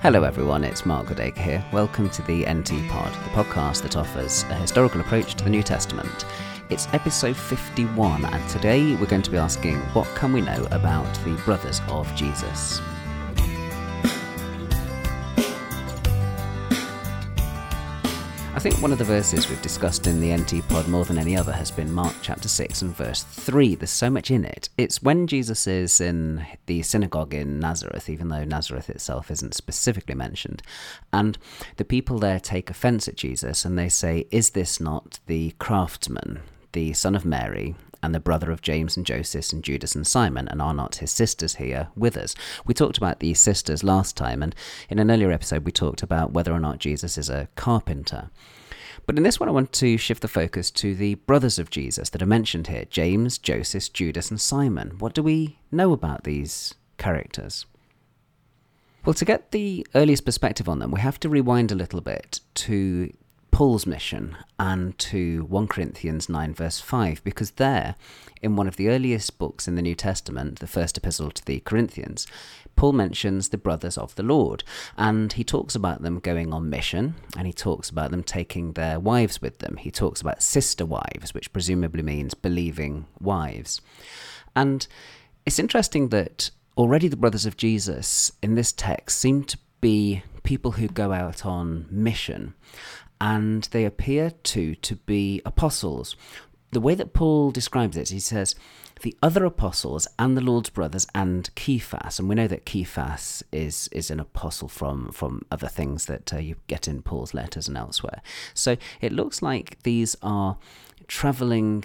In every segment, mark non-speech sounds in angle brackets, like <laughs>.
Hello, everyone, it's Mark Goodacre here. Welcome to the NT Pod, the podcast that offers a historical approach to the New Testament. It's episode 51, and today we're going to be asking what can we know about the brothers of Jesus? I think one of the verses we've discussed in the NT pod more than any other has been Mark chapter 6 and verse 3. There's so much in it. It's when Jesus is in the synagogue in Nazareth, even though Nazareth itself isn't specifically mentioned, and the people there take offense at Jesus and they say, Is this not the craftsman, the son of Mary, and the brother of James and Joseph and Judas and Simon, and are not his sisters here with us? We talked about these sisters last time, and in an earlier episode, we talked about whether or not Jesus is a carpenter. But in this one, I want to shift the focus to the brothers of Jesus that are mentioned here James, Joseph, Judas, and Simon. What do we know about these characters? Well, to get the earliest perspective on them, we have to rewind a little bit to Paul's mission and to 1 Corinthians 9, verse 5, because there, in one of the earliest books in the New Testament, the first epistle to the Corinthians, Paul mentions the brothers of the Lord, and he talks about them going on mission, and he talks about them taking their wives with them. He talks about sister wives, which presumably means believing wives. And it's interesting that already the brothers of Jesus in this text seem to be people who go out on mission and they appear to to be apostles. The way that Paul describes it, he says, the other apostles and the Lord's brothers and Cephas, and we know that Cephas is is an apostle from from other things that uh, you get in Paul's letters and elsewhere. So it looks like these are traveling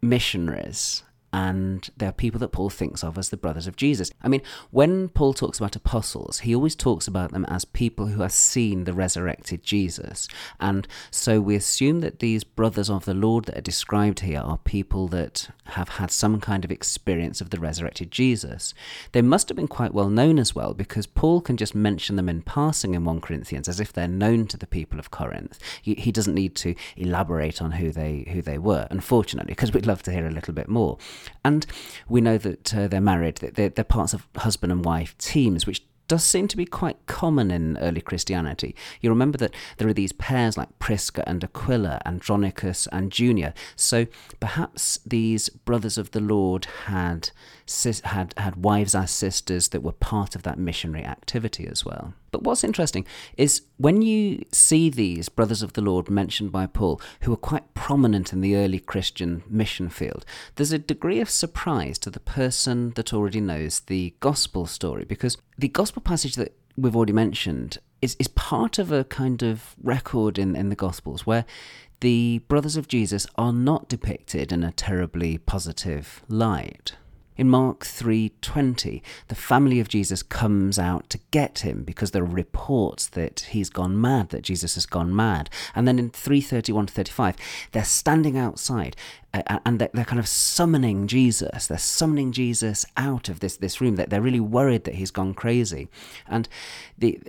missionaries and they're people that Paul thinks of as the brothers of Jesus. I mean, when Paul talks about apostles, he always talks about them as people who have seen the resurrected Jesus. And so we assume that these brothers of the Lord that are described here are people that have had some kind of experience of the resurrected Jesus. They must have been quite well known as well, because Paul can just mention them in passing in 1 Corinthians as if they're known to the people of Corinth. He, he doesn't need to elaborate on who they who they were, unfortunately, because we'd love to hear a little bit more. And we know that uh, they're married, that they're, they're parts of husband and wife teams, which does seem to be quite common in early Christianity. You remember that there are these pairs like Prisca and Aquila, Andronicus and Junia. So perhaps these brothers of the Lord had had had wives as sisters that were part of that missionary activity as well. But what's interesting is when you see these brothers of the Lord mentioned by Paul, who are quite prominent in the early Christian mission field, there's a degree of surprise to the person that already knows the gospel story, because the gospel passage that we've already mentioned is, is part of a kind of record in, in the gospels where the brothers of Jesus are not depicted in a terribly positive light. In Mark 3:20, the family of Jesus comes out to get him because there are reports that he's gone mad, that Jesus has gone mad. And then in 3:31 to 35, they're standing outside uh, and they're, kind of summoning Jesus. They're summoning Jesus out of this this room. They're really worried that he's gone crazy. And the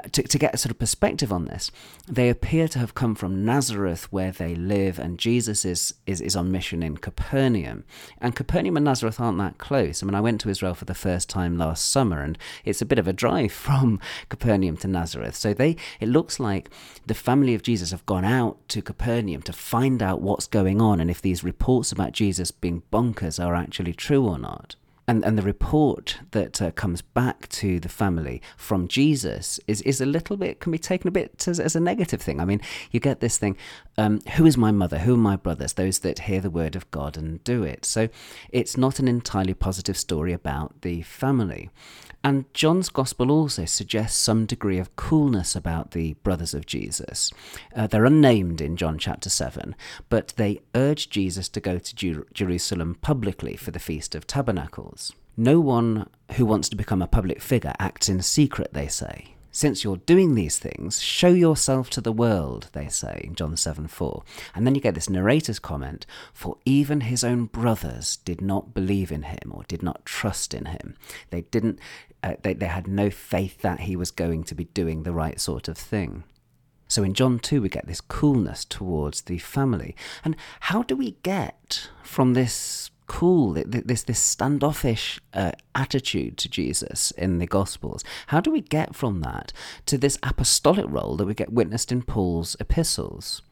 to, to get a sort of perspective on this, they appear to have come from Nazareth, where they live, and Jesus is, is, is on mission in Capernaum. And Capernaum and Nazareth aren't that close. I mean, I went to Israel for the first time last summer, and it's a bit of a drive <laughs> from Capernaum to Nazareth. So they, it looks like the family of Jesus have gone out to Capernaum to find out what's going on and if these reports about Jesus being bonkers are actually true or not and and the report that uh, comes back to the family from Jesus is is a little bit can be taken a bit as, as a negative thing. I mean, you get this thing: um, who is my mother? Who are my brothers? Those that hear the word of God and do it. So it's not an entirely positive story about the family. And John's Gospel also suggests some degree of coolness about the brothers of Jesus. Uh, they're unnamed in John chapter 7, but they urge Jesus to go to Jer- Jerusalem publicly for the Feast of Tabernacles. No one who wants to become a public figure acts in secret, they say. Since you're doing these things, show yourself to the world, they say in John 7 4. And then you get this narrator's comment For even his own brothers did not believe in him or did not trust in him. They didn't, uh, they, they had no faith that he was going to be doing the right sort of thing. So in John 2, we get this coolness towards the family. And how do we get from this cool, this this standoffish uh, attitude to Jesus in the Gospels. How do we get from that to this apostolic role that we get witnessed in Paul's epistles?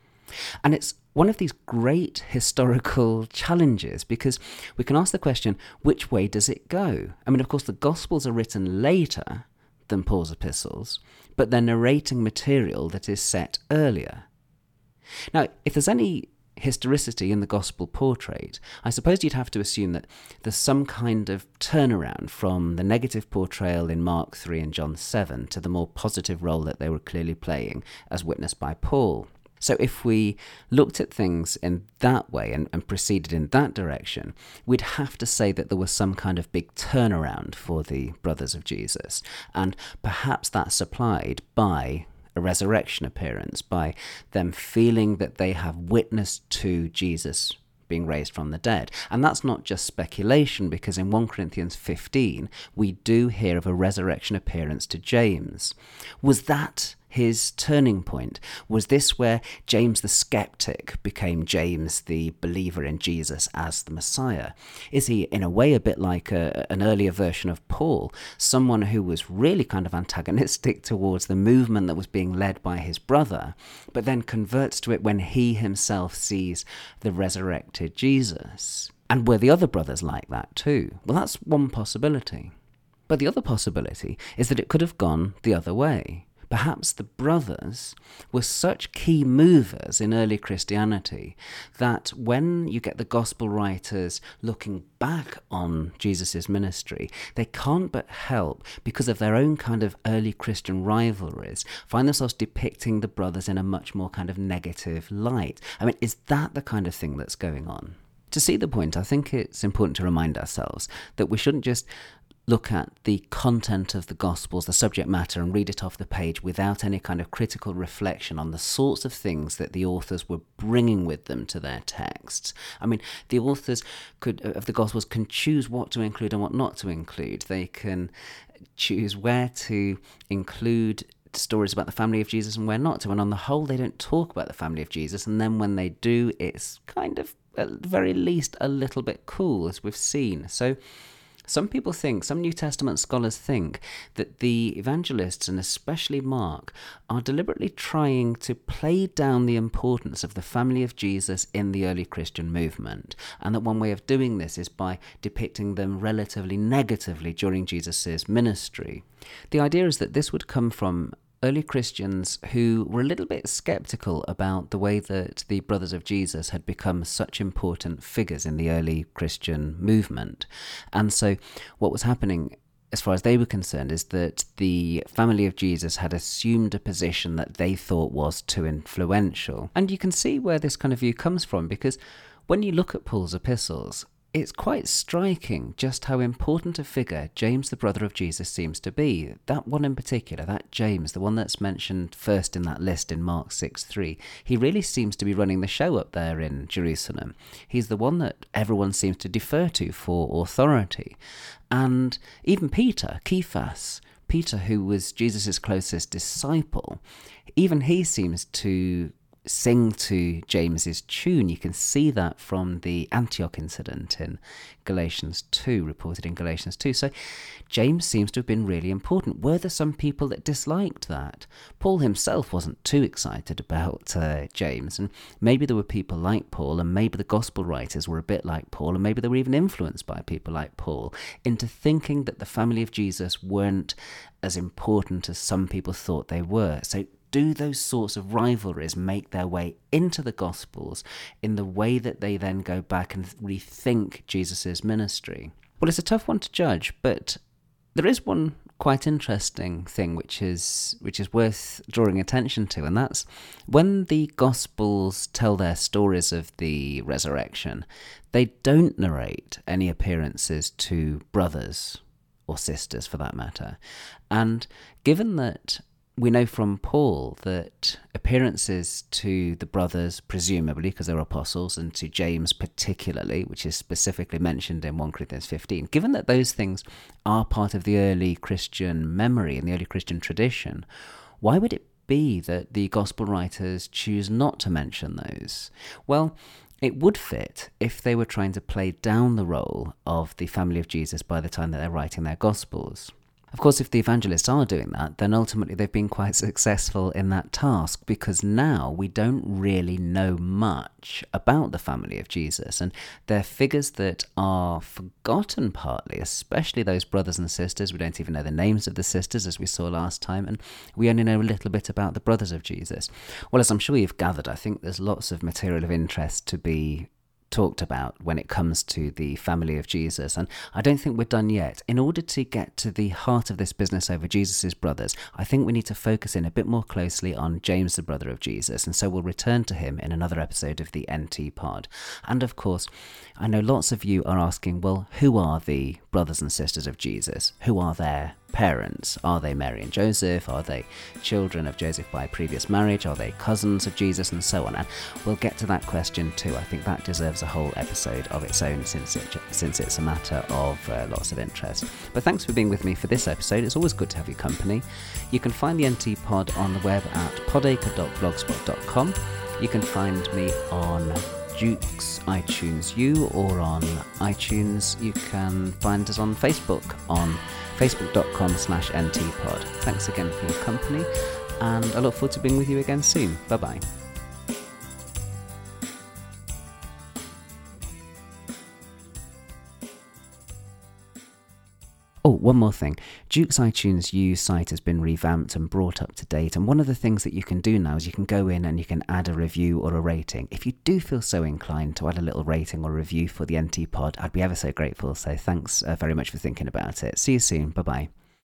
And it's one of these great historical challenges because we can ask the question which way does it go? I mean, of course, the Gospels are written later than Paul's epistles, but they're narrating material that is set earlier. Now, if there's any historicity in the gospel portrait, I suppose you'd have to assume that there's some kind of turnaround from the negative portrayal in Mark 3 and John 7 to the more positive role that they were clearly playing, as witnessed by Paul. So, if we looked at things in that way and, and, proceeded in that direction, we'd have to say that there was some kind of big turnaround for the brothers of Jesus. And perhaps that's supplied by a resurrection appearance, by them feeling that they have witnessed to Jesus being raised from the dead. And that's not just speculation, because in 1 Corinthians 15, we do hear of a resurrection appearance to James. Was that his turning point? Was this where James the skeptic became James the believer in Jesus as the Messiah? Is he, in a way, a bit like a, an earlier version of Paul, someone who was really kind of antagonistic towards the movement that was being led by his brother, but then converts to it when he himself sees the resurrected Jesus? And were the other brothers like that too? Well, that's one possibility. But the other possibility is that it could have gone the other way perhaps the brothers were such key movers in early Christianity that when you get the gospel writers looking back on Jesus' ministry, they can't but help, because of their own kind of early Christian rivalries, find themselves depicting the brothers in a much more kind of negative light. I mean, is that the kind of thing that's going on? To see the point, I think it's important to remind ourselves that we shouldn't just look at the content of the Gospels, the subject matter, and read it off the page without any kind of critical reflection on the sorts of things that the authors were bringing with them to their texts. I mean, the authors could uh, of the Gospels can choose what to include and what not to include. They can choose where to include stories about the family of Jesus and where not to. And on the whole, they don't talk about the family of Jesus. And then when they do, it's kind of, at the very least, a little bit cool, as we've seen. So, some people think, some New Testament scholars think, that the evangelists, and especially Mark, are deliberately trying to play down the importance of the family of Jesus in the early Christian movement, and that one way of doing this is by depicting them relatively negatively during Jesus' ministry. The idea is that this would come from early Christians who were a little bit skeptical about the way that the Brothers of Jesus had become such important figures in the early Christian movement. And so, what was happening as far as they were concerned, is that the family of Jesus had assumed a position that they thought was too influential. And you can see where this kind of view comes from because when you look at Paul's epistles, it's quite striking just how important a figure James, the brother of Jesus, seems to be. That one in particular, that James, the one that's mentioned first in that list in Mark 6 3, he really seems to be running the show up there in Jerusalem. He's the one that everyone seems to defer to for authority. And even Peter, Cephas, Peter, who was Jesus' closest disciple, even he seems to sing to James's tune. You can see that from the Antioch incident in Galatians 2, reported in Galatians 2. So James seems to have been really important. Were there some people that disliked that? Paul himself wasn't too excited about uh, James, and maybe there were people like Paul, and maybe the gospel writers were a bit like Paul, and maybe they were even influenced by people like Paul into thinking that the family of Jesus weren't as important as some people thought they were. So do those sorts of rivalries make their way into the Gospels in the way that they then go back and rethink Jesus' ministry? Well, it's a tough one to judge, but there is one quite interesting thing which is which is worth drawing attention to and that's when the gospels tell their stories of the resurrection they don't narrate any appearances to brothers or sisters for that matter and given that we know from Paul that appearances to the brothers, presumably because they're apostles, and to James particularly, which is specifically mentioned in 1 Corinthians 15, given that those things are part of the early Christian memory and the early Christian tradition, why would it be that the gospel writers choose not to mention those? Well, it would fit if they were trying to play down the role of the family of Jesus by the time that they're writing their Gospels. Of course, if the evangelists are doing that, then ultimately they've been quite <laughs> successful in that task because now we don't really know much about the family of Jesus. And they're figures that are forgotten partly, especially those brothers and sisters. We don't even know the names of the sisters, as we saw last time, and we only know a little bit about the brothers of Jesus. Well, as I'm sure you've gathered, I think there's lots of material of interest to be talked about when it comes to the family of Jesus. And I don't think we're done yet. In order to get to the heart of this business over Jesus' brothers, I think we need to focus in a bit more closely on James, the brother of Jesus. And so we'll return to him in another episode of the NT Pod. And of course, I know lots of you are asking, well, who are the brothers and sisters of Jesus? Who are their parents? Are they Mary and Joseph? Are they children of Joseph by previous marriage? Are they cousins of Jesus? And so on. And we'll get to that question too. I think that deserves a whole episode of its own since, it, since it's a matter of uh, lots of interest. But thanks for being with me for this episode. It's always good to have your company. You can find the NT Pod on the web at podacre.blogspot.com. You can find me on Duke's iTunes U or on iTunes. You can find us on Facebook on facebook.com slash ntpod. Thanks again for your company and I look forward to being with you again soon. Bye bye. Oh, one more thing. Duke's iTunes U site has been revamped and brought up to date. And one of the things that you can do now is you can go in and you can add a review or a rating. If you do feel so inclined to add a little rating or review for the NT pod, I'd be ever so grateful. So thanks uh, very much for thinking about it. See you soon. Bye bye.